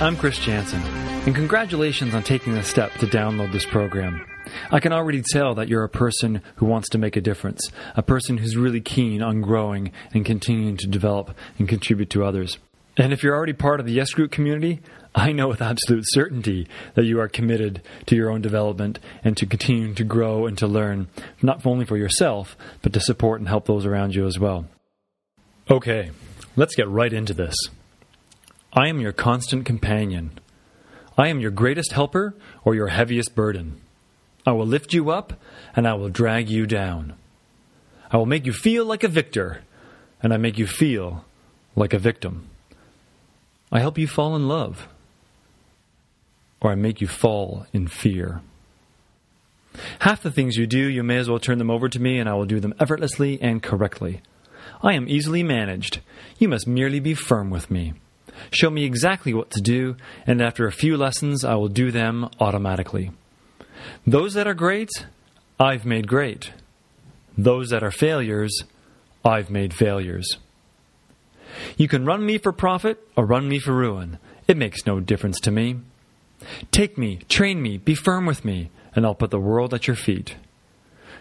I'm Chris Jansen, and congratulations on taking the step to download this program. I can already tell that you're a person who wants to make a difference, a person who's really keen on growing and continuing to develop and contribute to others. And if you're already part of the Yes Group community, I know with absolute certainty that you are committed to your own development and to continuing to grow and to learn, not only for yourself, but to support and help those around you as well. Okay, let's get right into this. I am your constant companion. I am your greatest helper or your heaviest burden. I will lift you up and I will drag you down. I will make you feel like a victor and I make you feel like a victim. I help you fall in love or I make you fall in fear. Half the things you do, you may as well turn them over to me and I will do them effortlessly and correctly. I am easily managed. You must merely be firm with me. Show me exactly what to do, and after a few lessons, I will do them automatically. Those that are great, I've made great. Those that are failures, I've made failures. You can run me for profit or run me for ruin. It makes no difference to me. Take me, train me, be firm with me, and I'll put the world at your feet.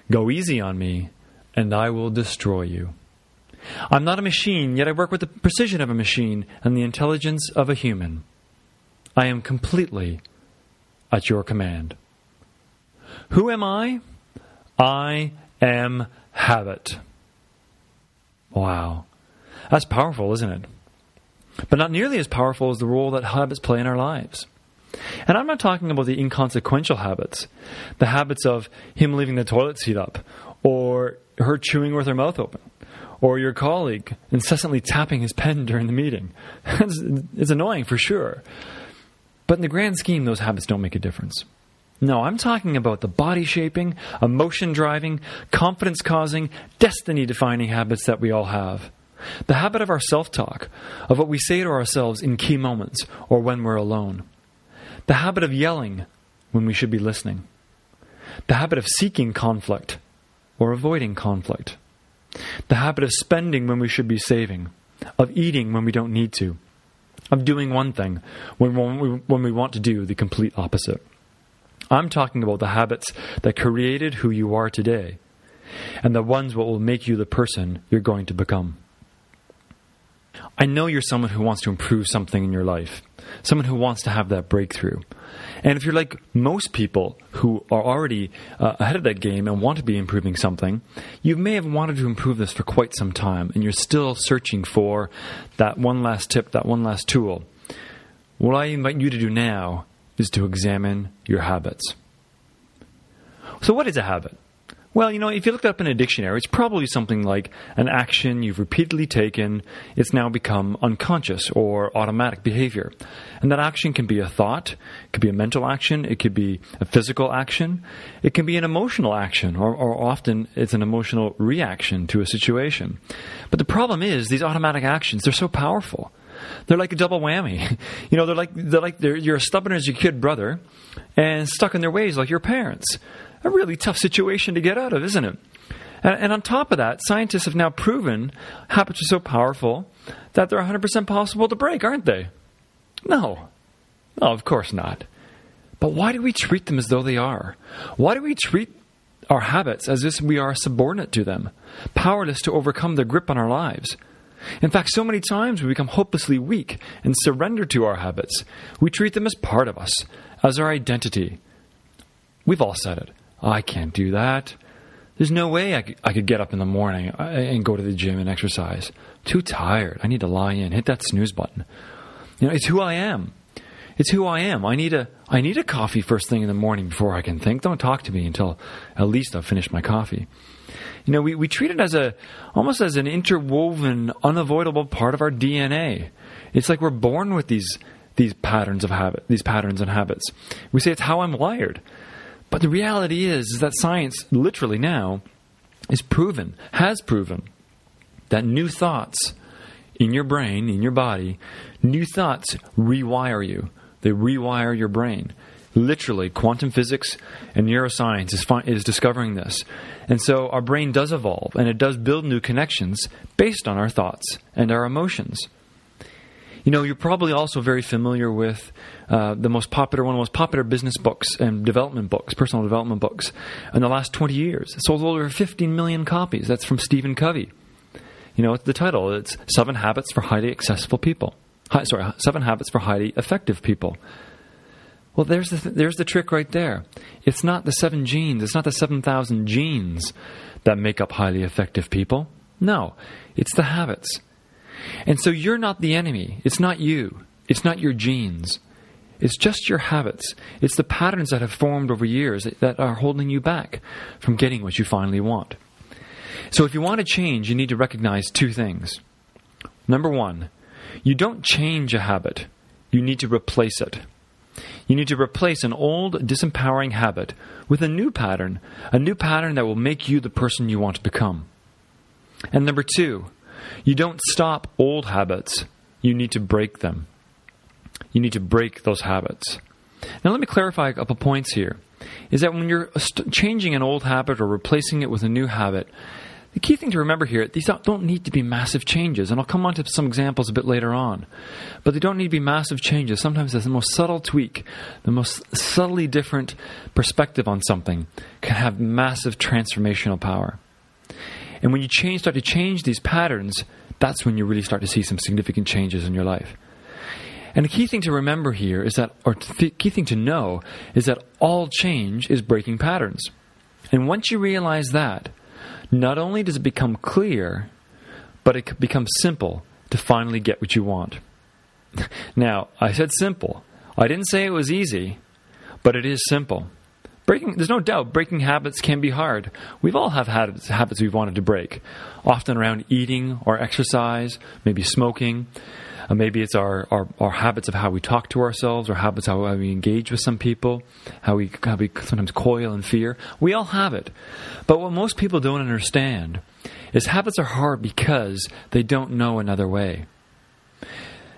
Go easy on me, and I will destroy you. I'm not a machine, yet I work with the precision of a machine and the intelligence of a human. I am completely at your command. Who am I? I am habit. Wow. That's powerful, isn't it? But not nearly as powerful as the role that habits play in our lives. And I'm not talking about the inconsequential habits, the habits of him leaving the toilet seat up, or her chewing with her mouth open, or your colleague incessantly tapping his pen during the meeting. it's, it's annoying for sure. But in the grand scheme, those habits don't make a difference. No, I'm talking about the body shaping, emotion driving, confidence causing, destiny defining habits that we all have. The habit of our self talk, of what we say to ourselves in key moments or when we're alone. The habit of yelling when we should be listening. The habit of seeking conflict or avoiding conflict. The habit of spending when we should be saving, of eating when we don't need to, of doing one thing when, we, when we want to do the complete opposite. I'm talking about the habits that created who you are today and the ones that will make you the person you're going to become. I know you're someone who wants to improve something in your life, someone who wants to have that breakthrough. And if you're like most people who are already uh, ahead of that game and want to be improving something, you may have wanted to improve this for quite some time and you're still searching for that one last tip, that one last tool. What I invite you to do now is to examine your habits. So, what is a habit? Well, you know, if you look it up in a dictionary, it's probably something like an action you've repeatedly taken, it's now become unconscious or automatic behavior. And that action can be a thought, it could be a mental action, it could be a physical action, it can be an emotional action, or, or often it's an emotional reaction to a situation. But the problem is, these automatic actions, they're so powerful. They're like a double whammy. You know, they're like, they're like they're, you're as stubborn as your kid brother and stuck in their ways like your parents a really tough situation to get out of, isn't it? And, and on top of that, scientists have now proven habits are so powerful that they're 100% possible to break, aren't they? No. No, of course not. But why do we treat them as though they are? Why do we treat our habits as if we are subordinate to them, powerless to overcome their grip on our lives? In fact, so many times we become hopelessly weak and surrender to our habits. We treat them as part of us, as our identity. We've all said it. I can't do that. There's no way I could, I could get up in the morning uh, and go to the gym and exercise. Too tired. I need to lie in, hit that snooze button. You know, it's who I am. It's who I am. I need a I need a coffee first thing in the morning before I can think. Don't talk to me until at least I've finished my coffee. You know, we, we treat it as a almost as an interwoven, unavoidable part of our DNA. It's like we're born with these these patterns of habit, these patterns and habits. We say it's how I'm wired. But the reality is, is that science, literally now, is proven, has proven, that new thoughts in your brain, in your body, new thoughts rewire you. They rewire your brain. Literally, quantum physics and neuroscience is, fi- is discovering this. And so our brain does evolve and it does build new connections based on our thoughts and our emotions. You know, you're probably also very familiar with uh, the most popular, one of the most popular business books and development books, personal development books, in the last 20 years. It sold over 15 million copies. That's from Stephen Covey. You know, it's the title it's Seven Habits for Highly Accessible People. Hi, sorry, Seven Habits for Highly Effective People. Well, there's the, th- there's the trick right there. It's not the seven genes, it's not the 7,000 genes that make up highly effective people. No, it's the habits. And so you're not the enemy. It's not you. It's not your genes. It's just your habits. It's the patterns that have formed over years that are holding you back from getting what you finally want. So if you want to change, you need to recognize two things. Number one, you don't change a habit, you need to replace it. You need to replace an old, disempowering habit with a new pattern, a new pattern that will make you the person you want to become. And number two, you don't stop old habits, you need to break them. You need to break those habits. Now, let me clarify a couple points here. Is that when you're changing an old habit or replacing it with a new habit, the key thing to remember here, these don't need to be massive changes, and I'll come on to some examples a bit later on. But they don't need to be massive changes. Sometimes the most subtle tweak, the most subtly different perspective on something can have massive transformational power. And when you change, start to change these patterns, that's when you really start to see some significant changes in your life. And the key thing to remember here is that, or the key thing to know, is that all change is breaking patterns. And once you realize that, not only does it become clear, but it becomes simple to finally get what you want. now, I said simple. I didn't say it was easy, but it is simple. Breaking, there's no doubt breaking habits can be hard. We've all have habits, habits we've wanted to break, often around eating or exercise, maybe smoking. Uh, maybe it's our, our, our, habits of how we talk to ourselves, or habits how we engage with some people, how we, how we sometimes coil in fear. We all have it. But what most people don't understand is habits are hard because they don't know another way.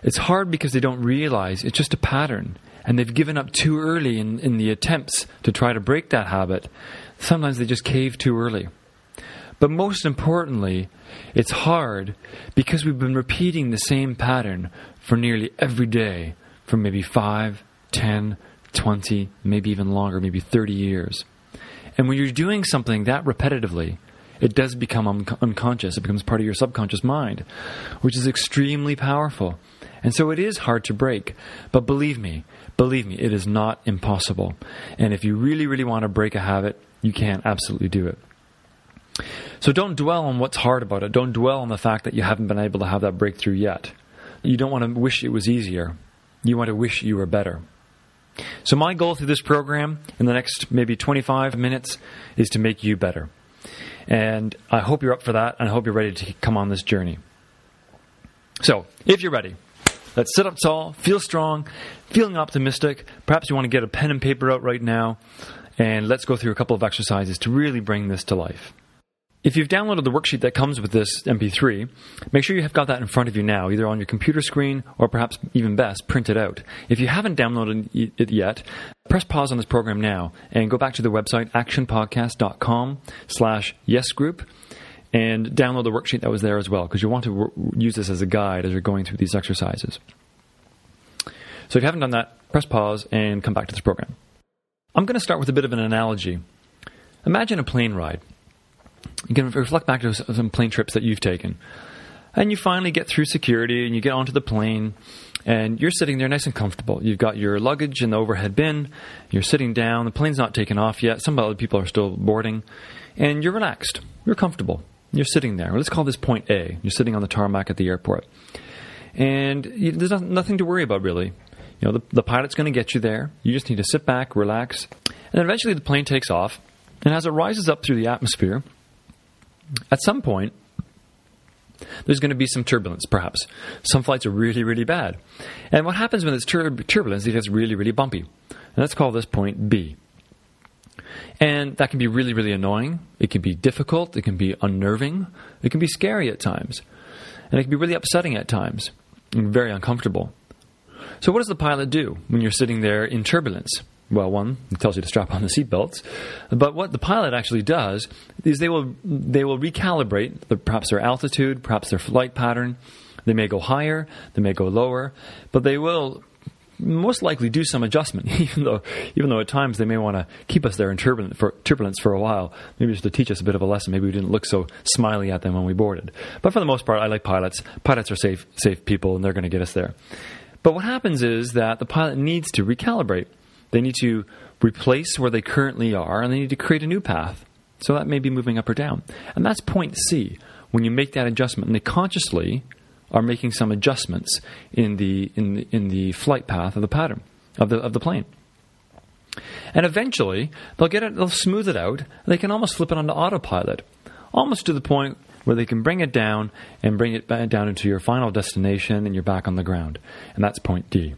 It's hard because they don't realize it's just a pattern and they've given up too early in, in the attempts to try to break that habit. Sometimes they just cave too early. But most importantly, it's hard because we've been repeating the same pattern for nearly every day for maybe 5, 10, 20, maybe even longer, maybe 30 years. And when you're doing something that repetitively, it does become un- unconscious. It becomes part of your subconscious mind, which is extremely powerful. And so it is hard to break. But believe me, believe me, it is not impossible. And if you really, really want to break a habit, you can absolutely do it. So don't dwell on what's hard about it. Don't dwell on the fact that you haven't been able to have that breakthrough yet. You don't want to wish it was easier. You want to wish you were better. So, my goal through this program in the next maybe 25 minutes is to make you better. And I hope you're up for that, and I hope you're ready to come on this journey. So, if you're ready, let's sit up tall, feel strong, feeling optimistic. Perhaps you want to get a pen and paper out right now, and let's go through a couple of exercises to really bring this to life. If you've downloaded the worksheet that comes with this MP3, make sure you have got that in front of you now, either on your computer screen or perhaps even best, print it out. If you haven't downloaded it yet, press pause on this program now and go back to the website actionpodcast.com slash yesgroup and download the worksheet that was there as well because you want to use this as a guide as you're going through these exercises. So if you haven't done that, press pause and come back to this program. I'm going to start with a bit of an analogy. Imagine a plane ride you can reflect back to some plane trips that you've taken. And you finally get through security and you get onto the plane and you're sitting there nice and comfortable. You've got your luggage in the overhead bin, you're sitting down, the plane's not taken off yet, some other people are still boarding, and you're relaxed. You're comfortable. You're sitting there. Let's call this point A. You're sitting on the tarmac at the airport. And you, there's nothing to worry about, really. You know, the, the pilot's going to get you there. You just need to sit back, relax, and eventually the plane takes off. And as it rises up through the atmosphere, at some point, there's going to be some turbulence, perhaps. Some flights are really, really bad. And what happens when there's tur- turbulence, it gets really, really bumpy. And let's call this point B. And that can be really, really annoying. It can be difficult. It can be unnerving. It can be scary at times. And it can be really upsetting at times and very uncomfortable. So, what does the pilot do when you're sitting there in turbulence? well, one tells you to strap on the seatbelts, but what the pilot actually does is they will they will recalibrate the, perhaps their altitude, perhaps their flight pattern, They may go higher, they may go lower, but they will most likely do some adjustment, even though even though at times they may want to keep us there in turbulence for, turbulence for a while, maybe just to teach us a bit of a lesson. Maybe we didn't look so smiley at them when we boarded. But for the most part, I like pilots. Pilots are safe safe people, and they're going to get us there. But what happens is that the pilot needs to recalibrate. They need to replace where they currently are, and they need to create a new path. So that may be moving up or down, and that's point C. When you make that adjustment, and they consciously are making some adjustments in the in the, in the flight path of the pattern of the of the plane. And eventually, they'll get it, they'll smooth it out. They can almost flip it onto autopilot, almost to the point where they can bring it down and bring it down into your final destination, and you're back on the ground. And that's point D.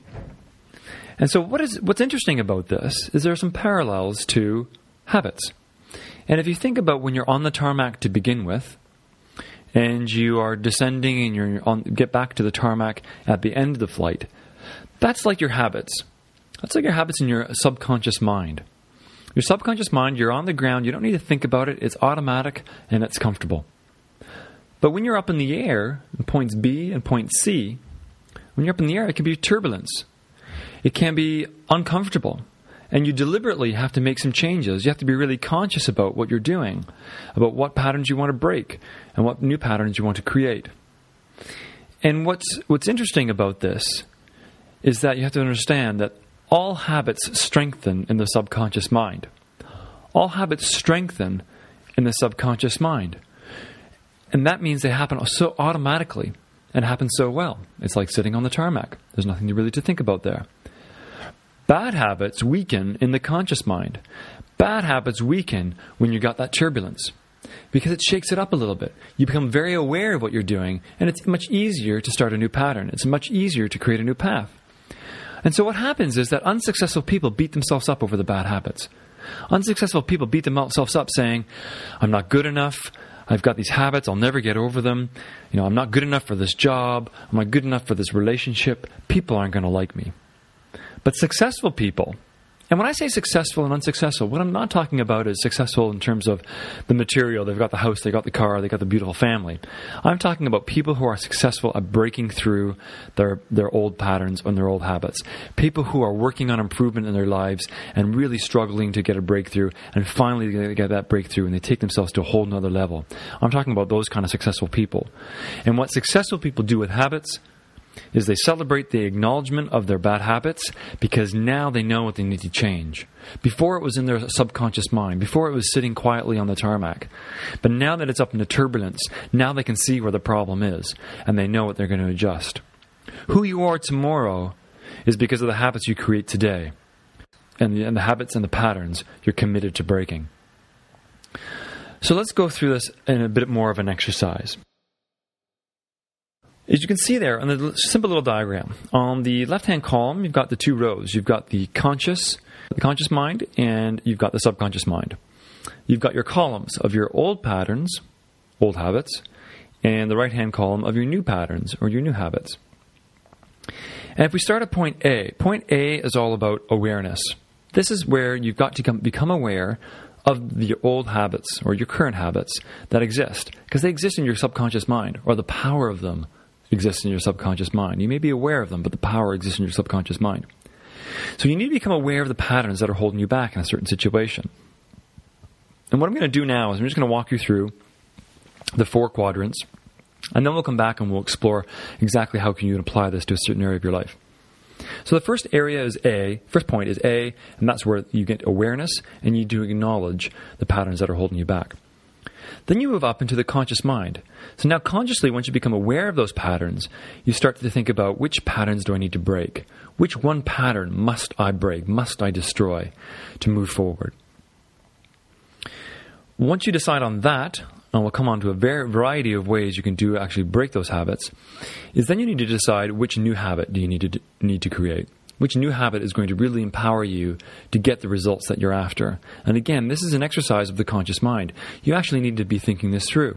And so, what is what's interesting about this is there are some parallels to habits. And if you think about when you're on the tarmac to begin with, and you are descending and you're on get back to the tarmac at the end of the flight. That's like your habits. That's like your habits in your subconscious mind. Your subconscious mind, you're on the ground, you don't need to think about it, it's automatic and it's comfortable. But when you're up in the air, in points B and point C, when you're up in the air, it can be turbulence. It can be uncomfortable and you deliberately have to make some changes. You have to be really conscious about what you're doing, about what patterns you want to break, and what new patterns you want to create. And what's what's interesting about this is that you have to understand that all habits strengthen in the subconscious mind. All habits strengthen in the subconscious mind. And that means they happen so automatically and happen so well. It's like sitting on the tarmac. There's nothing really to think about there. Bad habits weaken in the conscious mind. Bad habits weaken when you got that turbulence because it shakes it up a little bit. You become very aware of what you're doing, and it's much easier to start a new pattern. It's much easier to create a new path. And so, what happens is that unsuccessful people beat themselves up over the bad habits. Unsuccessful people beat themselves up saying, I'm not good enough. I've got these habits. I'll never get over them. You know, I'm not good enough for this job. I'm not good enough for this relationship. People aren't going to like me. But successful people, and when I say successful and unsuccessful, what I'm not talking about is successful in terms of the material. They've got the house, they've got the car, they've got the beautiful family. I'm talking about people who are successful at breaking through their, their old patterns and their old habits. People who are working on improvement in their lives and really struggling to get a breakthrough and finally they get that breakthrough and they take themselves to a whole nother level. I'm talking about those kind of successful people. And what successful people do with habits is they celebrate the acknowledgement of their bad habits because now they know what they need to change. Before it was in their subconscious mind, before it was sitting quietly on the tarmac. But now that it's up into turbulence, now they can see where the problem is and they know what they're going to adjust. Who you are tomorrow is because of the habits you create today and the, and the habits and the patterns you're committed to breaking. So let's go through this in a bit more of an exercise. As you can see there on the simple little diagram, on the left-hand column, you've got the two rows. You've got the conscious, the conscious mind, and you've got the subconscious mind. You've got your columns of your old patterns, old habits, and the right-hand column of your new patterns or your new habits. And if we start at point A, point A is all about awareness. This is where you've got to come, become aware of the old habits or your current habits that exist because they exist in your subconscious mind or the power of them exists in your subconscious mind. You may be aware of them, but the power exists in your subconscious mind. So you need to become aware of the patterns that are holding you back in a certain situation. And what I'm going to do now is I'm just going to walk you through the four quadrants, and then we'll come back and we'll explore exactly how can you apply this to a certain area of your life. So the first area is A, first point is A, and that's where you get awareness and you do acknowledge the patterns that are holding you back. Then you move up into the conscious mind. So now, consciously, once you become aware of those patterns, you start to think about which patterns do I need to break? Which one pattern must I break, must I destroy to move forward? Once you decide on that, and we'll come on to a variety of ways you can do actually break those habits, is then you need to decide which new habit do you need to need to create. Which new habit is going to really empower you to get the results that you're after? And again, this is an exercise of the conscious mind. You actually need to be thinking this through.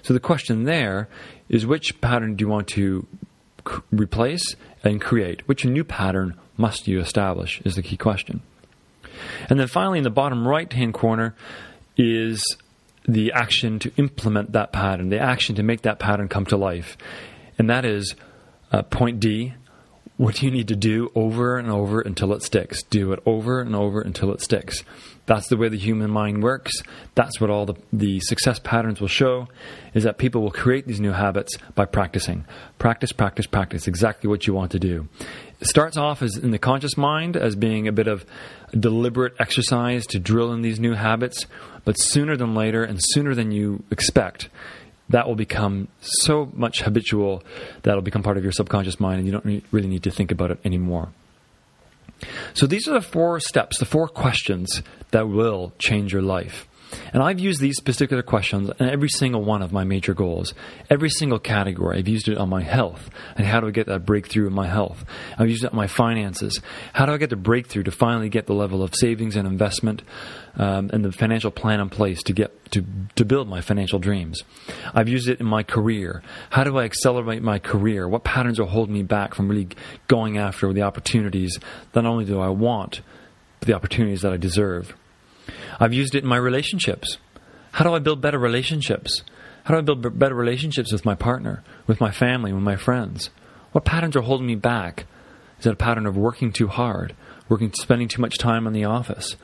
So the question there is which pattern do you want to c- replace and create? Which new pattern must you establish is the key question. And then finally, in the bottom right hand corner is the action to implement that pattern, the action to make that pattern come to life. And that is uh, point D. What do you need to do over and over until it sticks? Do it over and over until it sticks. That's the way the human mind works. That's what all the, the success patterns will show is that people will create these new habits by practicing. Practice, practice, practice. Exactly what you want to do. It starts off as in the conscious mind as being a bit of deliberate exercise to drill in these new habits, but sooner than later and sooner than you expect, that will become so much habitual that it'll become part of your subconscious mind and you don't really need to think about it anymore. So these are the four steps, the four questions that will change your life. And I've used these particular questions in every single one of my major goals, every single category. I've used it on my health and how do I get that breakthrough in my health. I've used it on my finances. How do I get the breakthrough to finally get the level of savings and investment um, and the financial plan in place to get to, to build my financial dreams? I've used it in my career. How do I accelerate my career? What patterns are holding me back from really going after the opportunities that not only do I want, but the opportunities that I deserve? I've used it in my relationships. How do I build better relationships? How do I build better relationships with my partner, with my family, with my friends? What patterns are holding me back? Is it a pattern of working too hard, working, spending too much time in the office,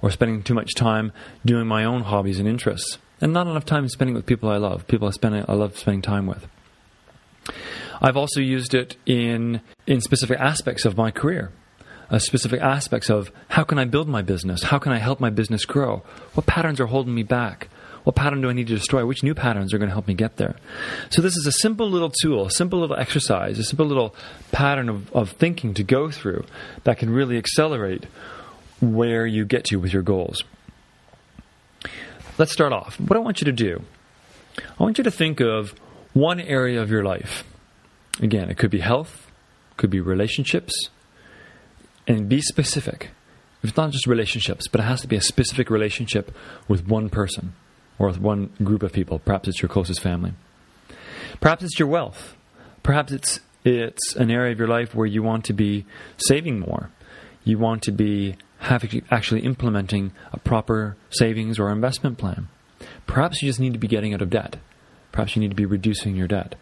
or spending too much time doing my own hobbies and interests, and not enough time spending with people I love, people I spend I love spending time with? I've also used it in in specific aspects of my career uh, specific aspects of how can I build my business? How can I help my business grow? What patterns are holding me back? What pattern do I need to destroy? Which new patterns are going to help me get there? So, this is a simple little tool, a simple little exercise, a simple little pattern of, of thinking to go through that can really accelerate where you get to with your goals. Let's start off. What I want you to do, I want you to think of one area of your life. Again, it could be health, could be relationships, and be specific. It's not just relationships, but it has to be a specific relationship with one person or with one group of people. Perhaps it's your closest family. Perhaps it's your wealth. Perhaps it's it's an area of your life where you want to be saving more. You want to be having, actually implementing a proper savings or investment plan. Perhaps you just need to be getting out of debt. Perhaps you need to be reducing your debt.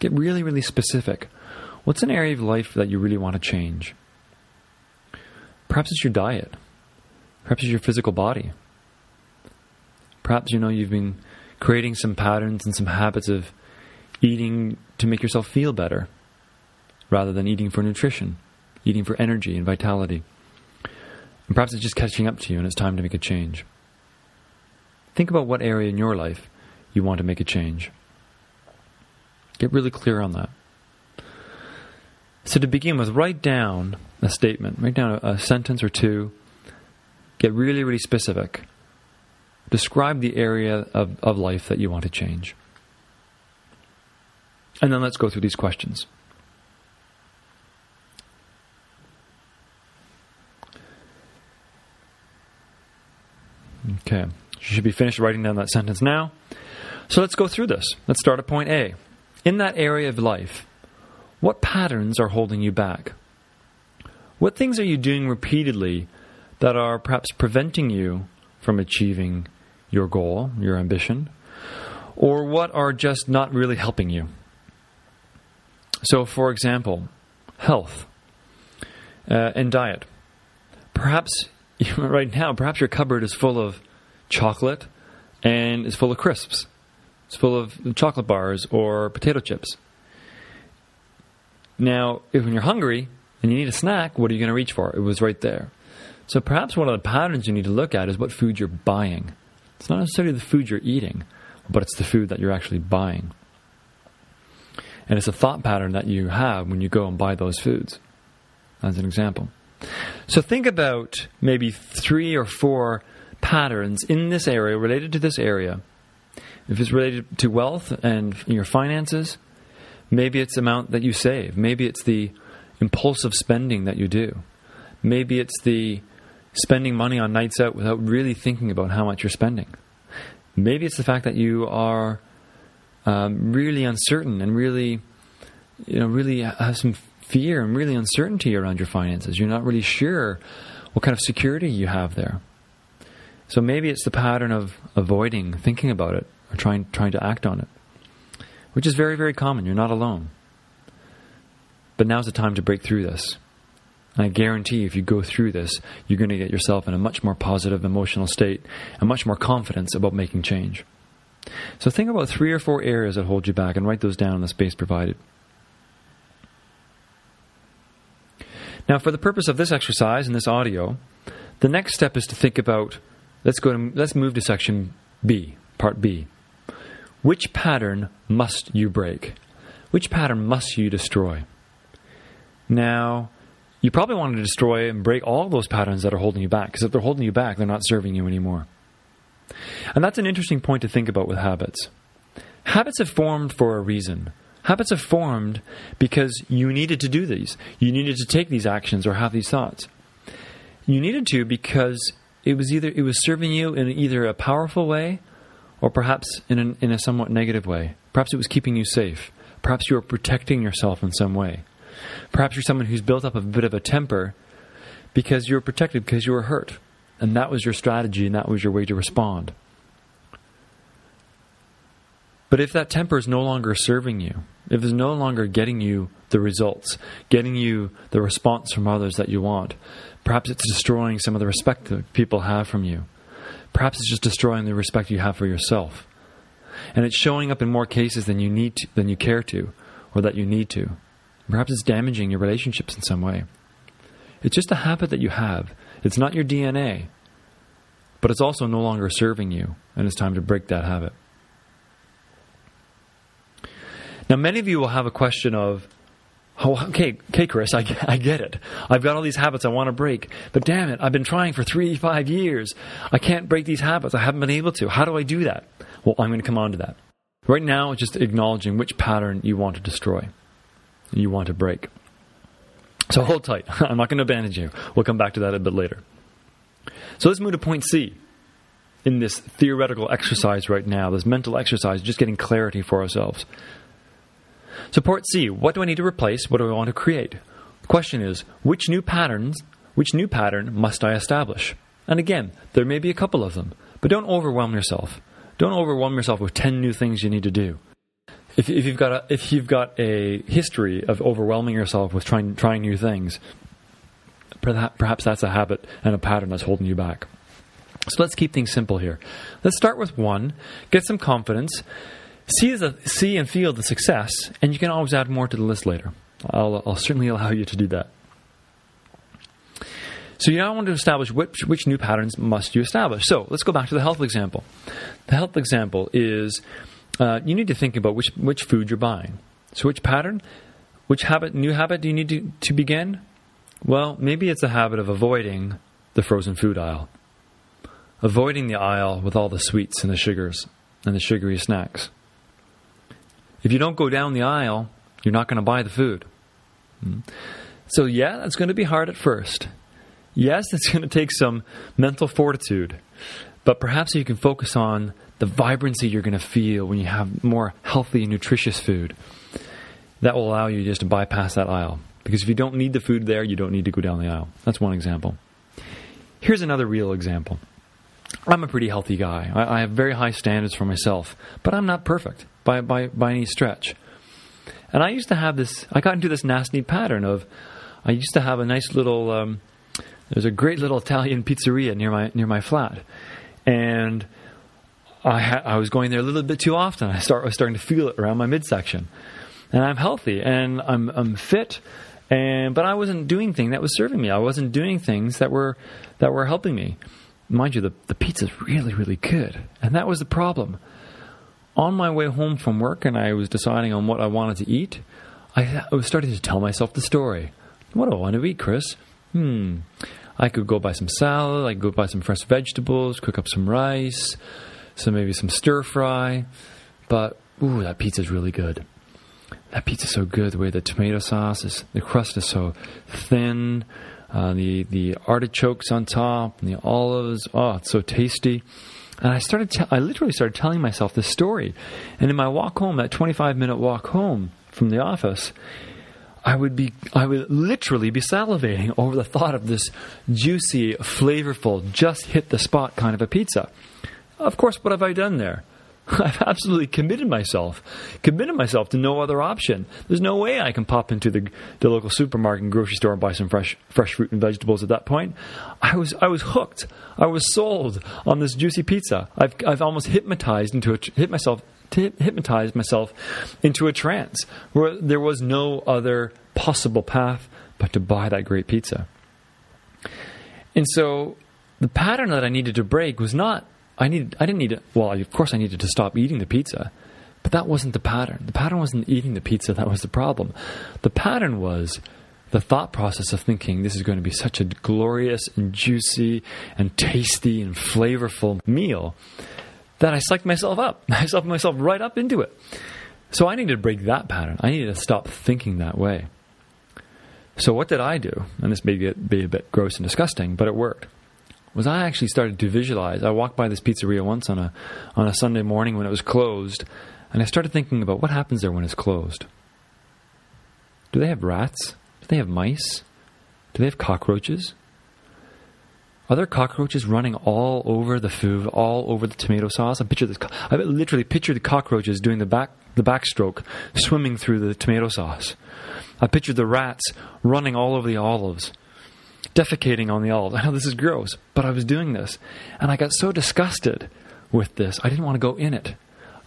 Get really, really specific. What's an area of life that you really want to change? Perhaps it's your diet. Perhaps it's your physical body. Perhaps you know you've been creating some patterns and some habits of eating to make yourself feel better rather than eating for nutrition, eating for energy and vitality. And perhaps it's just catching up to you and it's time to make a change. Think about what area in your life you want to make a change. Get really clear on that. So, to begin with, write down a statement, write down a, a sentence or two, get really, really specific. Describe the area of, of life that you want to change. And then let's go through these questions. Okay, you should be finished writing down that sentence now. So let's go through this. Let's start at point A. In that area of life, what patterns are holding you back? What things are you doing repeatedly that are perhaps preventing you from achieving your goal, your ambition? Or what are just not really helping you? So, for example, health uh, and diet. Perhaps right now, perhaps your cupboard is full of chocolate and is full of crisps. It's full of chocolate bars or potato chips. Now, if when you're hungry, and you need a snack, what are you going to reach for? It was right there. So perhaps one of the patterns you need to look at is what food you're buying. It's not necessarily the food you're eating, but it's the food that you're actually buying. And it's a thought pattern that you have when you go and buy those foods, as an example. So think about maybe three or four patterns in this area, related to this area. If it's related to wealth and your finances, maybe it's the amount that you save. Maybe it's the impulsive spending that you do. Maybe it's the spending money on nights out without really thinking about how much you're spending. Maybe it's the fact that you are um, really uncertain and really, you know, really have some fear and really uncertainty around your finances. You're not really sure what kind of security you have there. So maybe it's the pattern of avoiding thinking about it or trying trying to act on it. which is very, very common. You're not alone. But now's the time to break through this. And I guarantee if you go through this, you're going to get yourself in a much more positive emotional state and much more confidence about making change. So think about three or four areas that hold you back and write those down in the space provided. Now, for the purpose of this exercise and this audio, the next step is to think about let's go to let's move to section B, part B. Which pattern must you break? Which pattern must you destroy? Now, you probably want to destroy and break all those patterns that are holding you back, because if they're holding you back, they're not serving you anymore. And that's an interesting point to think about with habits. Habits have formed for a reason. Habits have formed because you needed to do these. You needed to take these actions or have these thoughts. You needed to because it was either it was serving you in either a powerful way or perhaps in, an, in a somewhat negative way. Perhaps it was keeping you safe. Perhaps you were protecting yourself in some way. Perhaps you're someone who's built up a bit of a temper because you were protected because you were hurt. And that was your strategy and that was your way to respond. But if that temper is no longer serving you, if it's no longer getting you the results, getting you the response from others that you want, perhaps it's destroying some of the respect that people have from you. Perhaps it's just destroying the respect you have for yourself. And it's showing up in more cases than you need to, than you care to or that you need to. Perhaps it's damaging your relationships in some way. It's just a habit that you have. It's not your DNA, but it's also no longer serving you, and it's time to break that habit. Now, many of you will have a question of, oh, okay, okay, Chris, I, I get it. I've got all these habits I want to break, but damn it, I've been trying for three, five years. I can't break these habits. I haven't been able to. How do I do that? Well, I'm going to come on to that. Right now, it's just acknowledging which pattern you want to destroy you want to break. So hold tight. I'm not going to abandon you. We'll come back to that a bit later. So let's move to point C in this theoretical exercise right now, this mental exercise, just getting clarity for ourselves. So, point C what do I need to replace? What do I want to create? The question is which new patterns, which new pattern must I establish? And again, there may be a couple of them, but don't overwhelm yourself. Don't overwhelm yourself with 10 new things you need to do if, if you've got a if you've got a history of overwhelming yourself with trying trying new things, perhaps that's a habit and a pattern that's holding you back. So let's keep things simple here. Let's start with one. Get some confidence. See the see and feel the success, and you can always add more to the list later. I'll, I'll certainly allow you to do that. So you now want to establish which, which new patterns must you establish. So let's go back to the health example. The health example is uh, you need to think about which, which food you're buying. So, which pattern, which habit, new habit do you need to, to begin? Well, maybe it's a habit of avoiding the frozen food aisle, avoiding the aisle with all the sweets and the sugars and the sugary snacks. If you don't go down the aisle, you're not going to buy the food. Hmm. So, yeah, that's going to be hard at first. Yes, it's going to take some mental fortitude, but perhaps you can focus on the vibrancy you're going to feel when you have more healthy, and nutritious food. That will allow you just to bypass that aisle. Because if you don't need the food there, you don't need to go down the aisle. That's one example. Here's another real example. I'm a pretty healthy guy. I, I have very high standards for myself, but I'm not perfect by, by, by any stretch. And I used to have this, I got into this nasty pattern of, I used to have a nice little, um, there's a great little Italian pizzeria near my, near my flat. And I, ha- I was going there a little bit too often. I start I was starting to feel it around my midsection, and I'm healthy and I'm I'm fit, and but I wasn't doing things that was serving me. I wasn't doing things that were that were helping me. Mind you, the the pizza's really really good, and that was the problem. On my way home from work, and I was deciding on what I wanted to eat. I, I was starting to tell myself the story. What do I want to eat, Chris? Hmm. I could go buy some salad. I could go buy some fresh vegetables, cook up some rice so maybe some stir fry. But ooh, that pizza's really good. That pizza's so good. The way the tomato sauce is, the crust is so thin. Uh, the the artichokes on top and the olives. Oh, it's so tasty. And I started. Te- I literally started telling myself this story. And in my walk home, that 25 minute walk home from the office, I would be. I would literally be salivating over the thought of this juicy, flavorful, just hit the spot kind of a pizza. Of course, what have I done there? I've absolutely committed myself, committed myself to no other option. There's no way I can pop into the, the local supermarket and grocery store and buy some fresh fresh fruit and vegetables at that point. I was I was hooked. I was sold on this juicy pizza. I've I've almost hypnotized into a, hit myself hypnotized myself into a trance where there was no other possible path but to buy that great pizza. And so the pattern that I needed to break was not I needed I didn't need to, well of course I needed to stop eating the pizza but that wasn't the pattern. The pattern wasn't eating the pizza that was the problem. The pattern was the thought process of thinking this is going to be such a glorious and juicy and tasty and flavorful meal that I psyched myself up. I psyched myself right up into it. So I needed to break that pattern. I needed to stop thinking that way. So what did I do? And this may be a bit gross and disgusting but it worked was I actually started to visualize. I walked by this pizzeria once on a on a Sunday morning when it was closed, and I started thinking about what happens there when it's closed. Do they have rats? Do they have mice? Do they have cockroaches? Are there cockroaches running all over the food, all over the tomato sauce? I picture this. I literally picture the cockroaches doing the back the backstroke, swimming through the tomato sauce. I pictured the rats running all over the olives defecating on the olives. I know this is gross, but I was doing this. And I got so disgusted with this, I didn't want to go in it.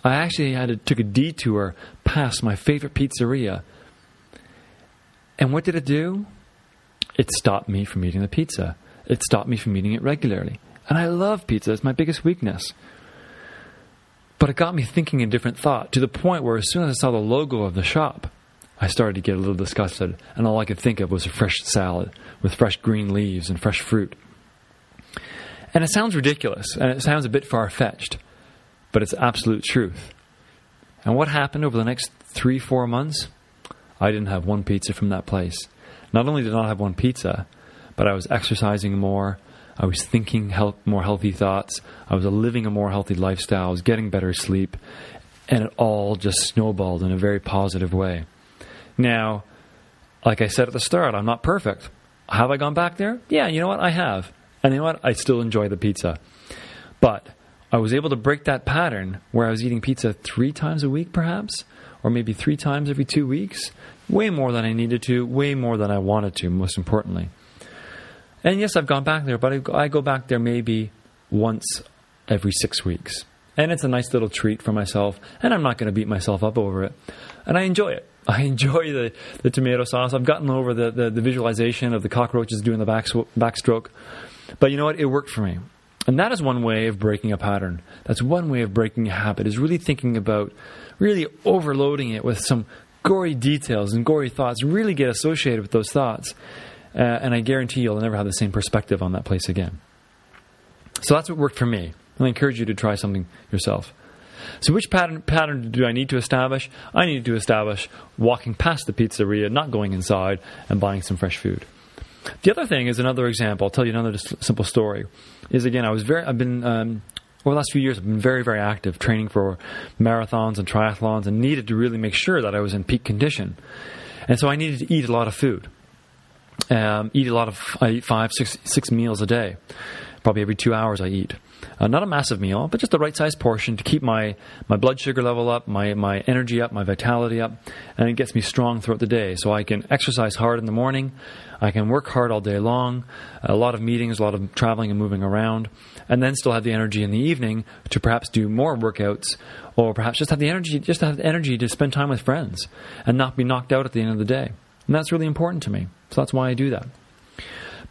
I actually had to took a detour past my favorite pizzeria. And what did it do? It stopped me from eating the pizza. It stopped me from eating it regularly. And I love pizza, it's my biggest weakness. But it got me thinking a different thought to the point where as soon as I saw the logo of the shop, I started to get a little disgusted, and all I could think of was a fresh salad with fresh green leaves and fresh fruit. And it sounds ridiculous, and it sounds a bit far fetched, but it's absolute truth. And what happened over the next three, four months? I didn't have one pizza from that place. Not only did I not have one pizza, but I was exercising more. I was thinking health, more healthy thoughts. I was living a more healthy lifestyle. I was getting better sleep. And it all just snowballed in a very positive way. Now, like I said at the start, I'm not perfect. Have I gone back there? Yeah, you know what? I have. And you know what? I still enjoy the pizza. But I was able to break that pattern where I was eating pizza three times a week, perhaps, or maybe three times every two weeks. Way more than I needed to, way more than I wanted to, most importantly. And yes, I've gone back there, but I go back there maybe once every six weeks. And it's a nice little treat for myself, and I'm not going to beat myself up over it. And I enjoy it. I enjoy the, the tomato sauce. I've gotten over the, the, the visualization of the cockroaches doing the back, backstroke. But you know what? It worked for me. And that is one way of breaking a pattern. That's one way of breaking a habit, is really thinking about really overloading it with some gory details and gory thoughts. Really get associated with those thoughts. Uh, and I guarantee you'll never have the same perspective on that place again. So that's what worked for me. And I encourage you to try something yourself. So, which pattern, pattern do I need to establish? I need to establish walking past the pizzeria, not going inside, and buying some fresh food. The other thing is another example. I'll tell you another simple story. Is again, I was very. I've been um, over the last few years. I've been very, very active, training for marathons and triathlons, and needed to really make sure that I was in peak condition. And so I needed to eat a lot of food. Um, eat a lot of. I eat five, six, six meals a day. Probably every two hours I eat. Uh, not a massive meal, but just the right size portion to keep my, my blood sugar level up, my, my energy up, my vitality up, and it gets me strong throughout the day. So I can exercise hard in the morning, I can work hard all day long, a lot of meetings, a lot of traveling and moving around, and then still have the energy in the evening to perhaps do more workouts, or perhaps just have the energy, just have the energy to spend time with friends and not be knocked out at the end of the day. And that's really important to me. So that's why I do that.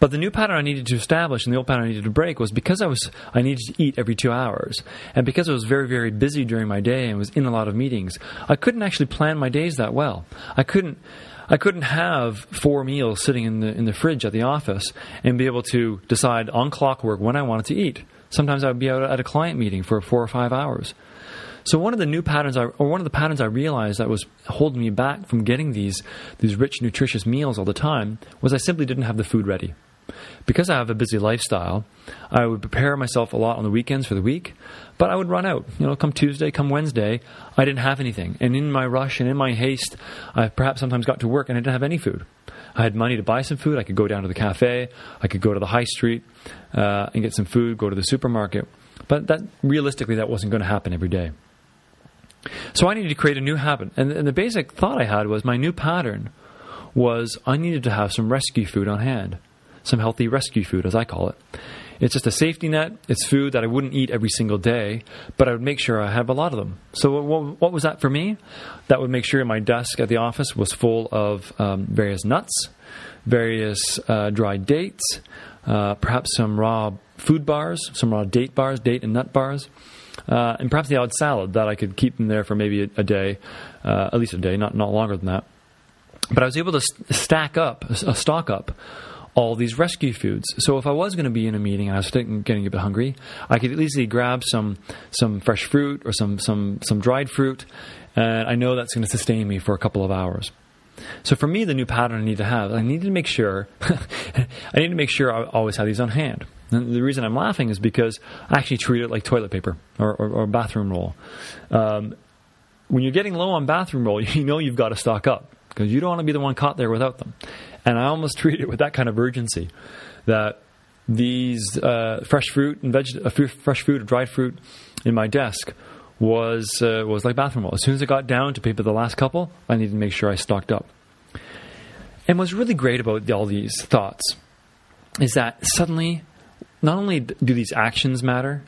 But the new pattern I needed to establish and the old pattern I needed to break was because I was I needed to eat every two hours, and because I was very very busy during my day and was in a lot of meetings, I couldn't actually plan my days that well. I couldn't. I couldn't have four meals sitting in the in the fridge at the office and be able to decide on clockwork when I wanted to eat. Sometimes I would be out at a client meeting for four or five hours. So one of the new patterns, I, or one of the patterns I realized that was holding me back from getting these these rich, nutritious meals all the time was I simply didn't have the food ready because I have a busy lifestyle, I would prepare myself a lot on the weekends for the week, but I would run out. You know, come Tuesday, come Wednesday, I didn't have anything. And in my rush and in my haste, I perhaps sometimes got to work and I didn't have any food. I had money to buy some food. I could go down to the cafe. I could go to the high street uh, and get some food, go to the supermarket. But that realistically, that wasn't going to happen every day. So I needed to create a new habit. And, and the basic thought I had was my new pattern was I needed to have some rescue food on hand, some healthy rescue food, as I call it. It's just a safety net. It's food that I wouldn't eat every single day, but I would make sure I have a lot of them. So, what, what was that for me? That would make sure my desk at the office was full of um, various nuts, various uh, dried dates, uh, perhaps some raw food bars, some raw date bars, date and nut bars, uh, and perhaps the odd salad that I could keep them there for maybe a, a day, uh, at least a day, not, not longer than that. But I was able to st- stack up, a stock up all these rescue foods. So if I was going to be in a meeting and I was getting a bit hungry, I could easily grab some some fresh fruit or some some some dried fruit, and I know that's going to sustain me for a couple of hours. So for me, the new pattern I need to have, I need to make sure, I need to make sure I always have these on hand. And the reason I'm laughing is because I actually treat it like toilet paper or, or, or bathroom roll. Um, when you're getting low on bathroom roll, you know you've got to stock up because you don't want to be the one caught there without them. And I almost treat it with that kind of urgency that these uh, fresh fruit and veg- uh, fresh fruit or dried fruit in my desk was uh, was like bathroom roll. As soon as it got down to paper the last couple, I needed to make sure I stocked up. And what's really great about all these thoughts is that suddenly, not only do these actions matter,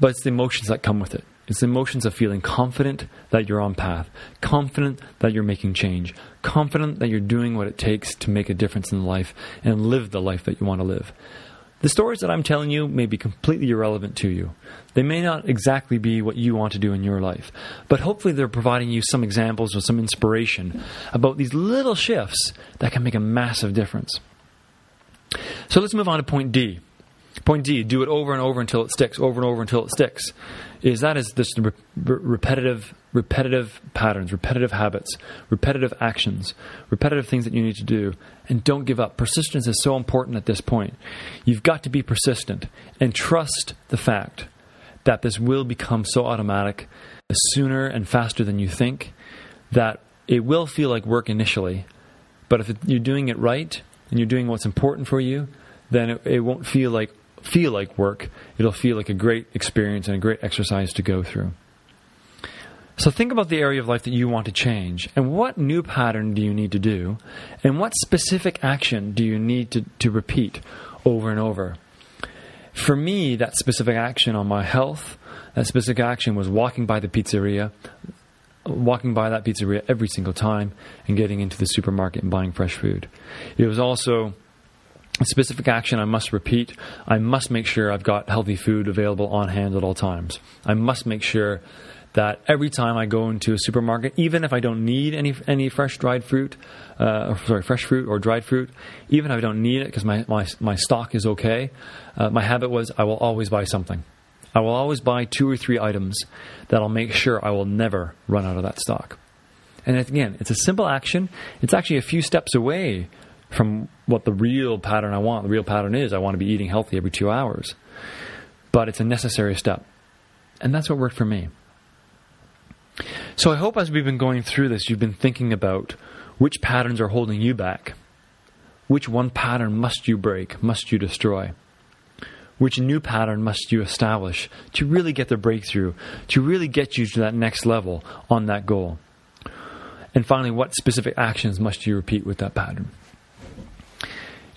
but it's the emotions that come with it. It's the emotions of feeling confident that you're on path, confident that you're making change, confident that you're doing what it takes to make a difference in life and live the life that you want to live. The stories that I'm telling you may be completely irrelevant to you. They may not exactly be what you want to do in your life, but hopefully they're providing you some examples or some inspiration about these little shifts that can make a massive difference. So let's move on to point D. Point D, do it over and over until it sticks, over and over until it sticks is that is this re- repetitive repetitive patterns, repetitive habits, repetitive actions, repetitive things that you need to do, and don't give up. Persistence is so important at this point. You've got to be persistent and trust the fact that this will become so automatic sooner and faster than you think that it will feel like work initially, but if it, you're doing it right and you're doing what's important for you, then it, it won't feel like feel like work. It'll feel like a great experience and a great exercise to go through. So think about the area of life that you want to change and what new pattern do you need to do and what specific action do you need to, to repeat over and over. For me, that specific action on my health, that specific action was walking by the pizzeria, walking by that pizzeria every single time and getting into the supermarket and buying fresh food. It was also specific action I must repeat. I must make sure I've got healthy food available on hand at all times. I must make sure that every time I go into a supermarket, even if I don't need any any fresh dried fruit, uh, sorry, fresh fruit or dried fruit, even if I don't need it because my, my my stock is okay, uh, my habit was I will always buy something. I will always buy two or three items that'll make sure I will never run out of that stock. And again, it's a simple action. It's actually a few steps away from what the real pattern I want. The real pattern is I want to be eating healthy every two hours. But it's a necessary step. And that's what worked for me. So I hope as we've been going through this, you've been thinking about which patterns are holding you back. Which one pattern must you break, must you destroy? Which new pattern must you establish to really get the breakthrough, to really get you to that next level on that goal? And finally, what specific actions must you repeat with that pattern?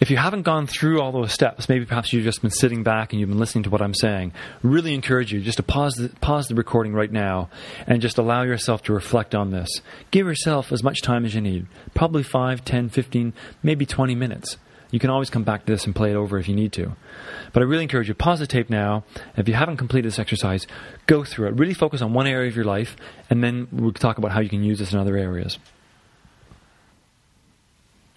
If you haven't gone through all those steps, maybe perhaps you've just been sitting back and you've been listening to what I'm saying, really encourage you just to pause the, pause the recording right now and just allow yourself to reflect on this. Give yourself as much time as you need, probably 5, 10, 15, maybe 20 minutes. You can always come back to this and play it over if you need to. But I really encourage you, pause the tape now. If you haven't completed this exercise, go through it. Really focus on one area of your life, and then we'll talk about how you can use this in other areas.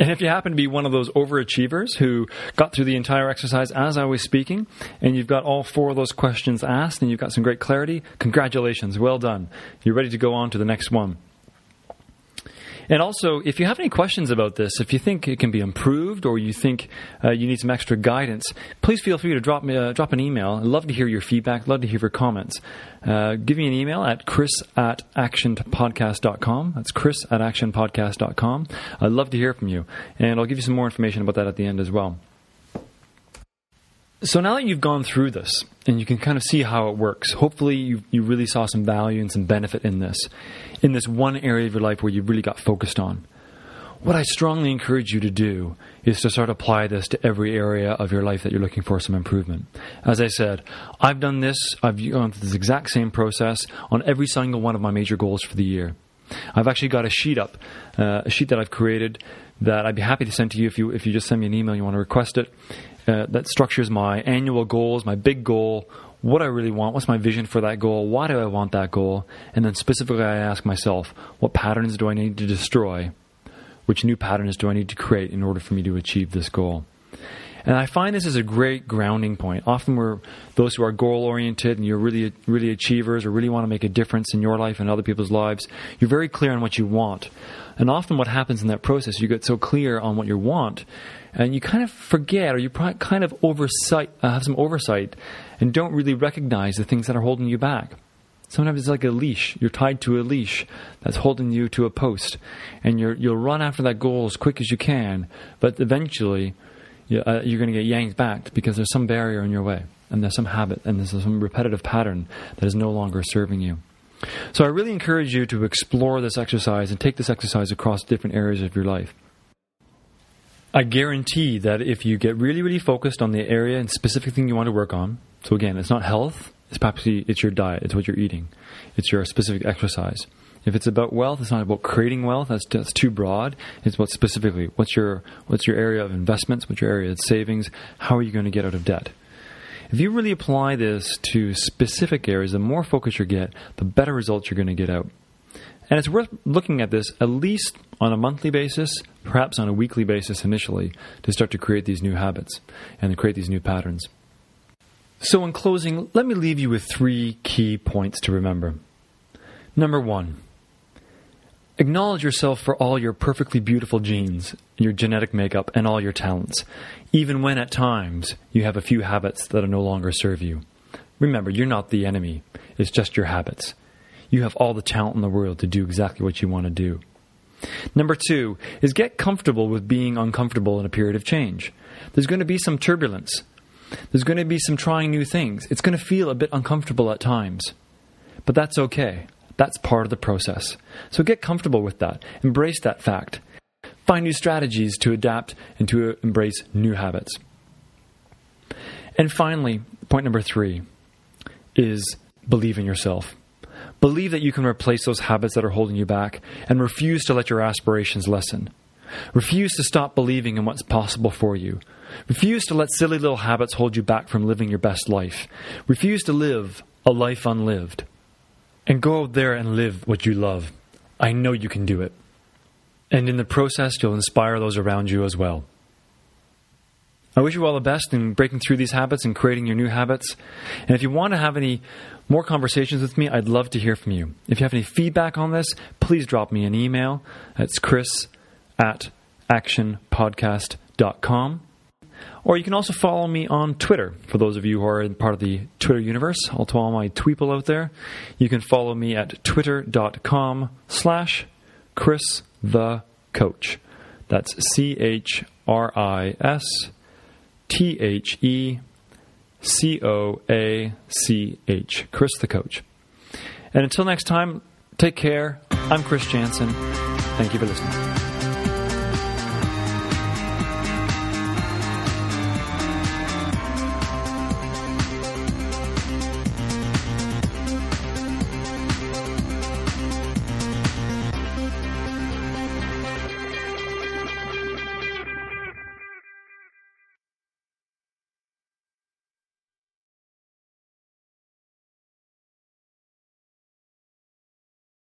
And if you happen to be one of those overachievers who got through the entire exercise as I was speaking, and you've got all four of those questions asked and you've got some great clarity, congratulations, well done. You're ready to go on to the next one. And also, if you have any questions about this, if you think it can be improved or you think uh, you need some extra guidance, please feel free to drop me uh, drop an email. I'd love to hear your feedback. Love to hear your comments. Uh, give me an email at chris at actionpodcast.com. That's chris at actionpodcast.com. I'd love to hear from you. And I'll give you some more information about that at the end as well. So now that you've gone through this and you can kind of see how it works, hopefully you, you really saw some value and some benefit in this, in this one area of your life where you really got focused on. What I strongly encourage you to do is to start apply this to every area of your life that you're looking for some improvement. As I said, I've done this, I've gone through this exact same process on every single one of my major goals for the year. I've actually got a sheet up, uh, a sheet that I've created that I'd be happy to send to you if you if you just send me an email. You want to request it. Uh, that structures my annual goals, my big goal, what I really want, what's my vision for that goal, why do I want that goal, and then specifically I ask myself, what patterns do I need to destroy? Which new patterns do I need to create in order for me to achieve this goal? And I find this is a great grounding point. Often we're those who are goal oriented and you're really really achievers or really want to make a difference in your life and other people's lives, you're very clear on what you want. And often what happens in that process, you get so clear on what you want and you kind of forget or you kind of oversight uh, have some oversight and don't really recognize the things that are holding you back. Sometimes it's like a leash. You're tied to a leash that's holding you to a post, and you will run after that goal as quick as you can. But eventually, you, uh, you're going to get yanked back because there's some barrier in your way, and there's some habit, and there's some repetitive pattern that is no longer serving you. So I really encourage you to explore this exercise and take this exercise across different areas of your life. I guarantee that if you get really, really focused on the area and specific thing you want to work on, so again, it's not health, it's perhaps it's your diet, it's what you're eating, it's your specific exercise. If it's about wealth, it's not about creating wealth. That's, that's too broad. It's about specifically what's your what's your area of investments, what's your area of savings, how are you going to get out of debt. If you really apply this to specific areas, the more focus you get, the better results you're going to get out. And it's worth looking at this at least on a monthly basis, perhaps on a weekly basis initially, to start to create these new habits and to create these new patterns. So, in closing, let me leave you with three key points to remember. Number one, acknowledge yourself for all your perfectly beautiful genes, your genetic makeup, and all your talents, even when at times you have a few habits that no longer serve you. Remember, you're not the enemy, it's just your habits you have all the talent in the world to do exactly what you want to do. Number two is get comfortable with being uncomfortable in a period of change. There's going to be some turbulence. There's going to be some trying new things. It's going to feel a bit uncomfortable at times. But that's okay. That's part of the process. So get comfortable with that. Embrace that fact. Find new strategies to adapt and to embrace new habits. And finally, point number three is believe in yourself. Believe that you can replace those habits that are holding you back and refuse to let your aspirations lessen. Refuse to stop believing in what's possible for you. Refuse to let silly little habits hold you back from living your best life. Refuse to live a life unlived. And go out there and live what you love. I know you can do it. And in the process, you'll inspire those around you as well. I wish you all the best in breaking through these habits and creating your new habits. And if you want to have any more conversations with me, I'd love to hear from you. If you have any feedback on this, please drop me an email. It's chris at actionpodcast.com. Or you can also follow me on Twitter. For those of you who are part of the Twitter universe, all to all my tweeple out there, you can follow me at twitter.com slash Chris the Coach. That's C H R I S T H E C O A C H. Chris the Coach. And until next time, take care. I'm Chris Jansen. Thank you for listening.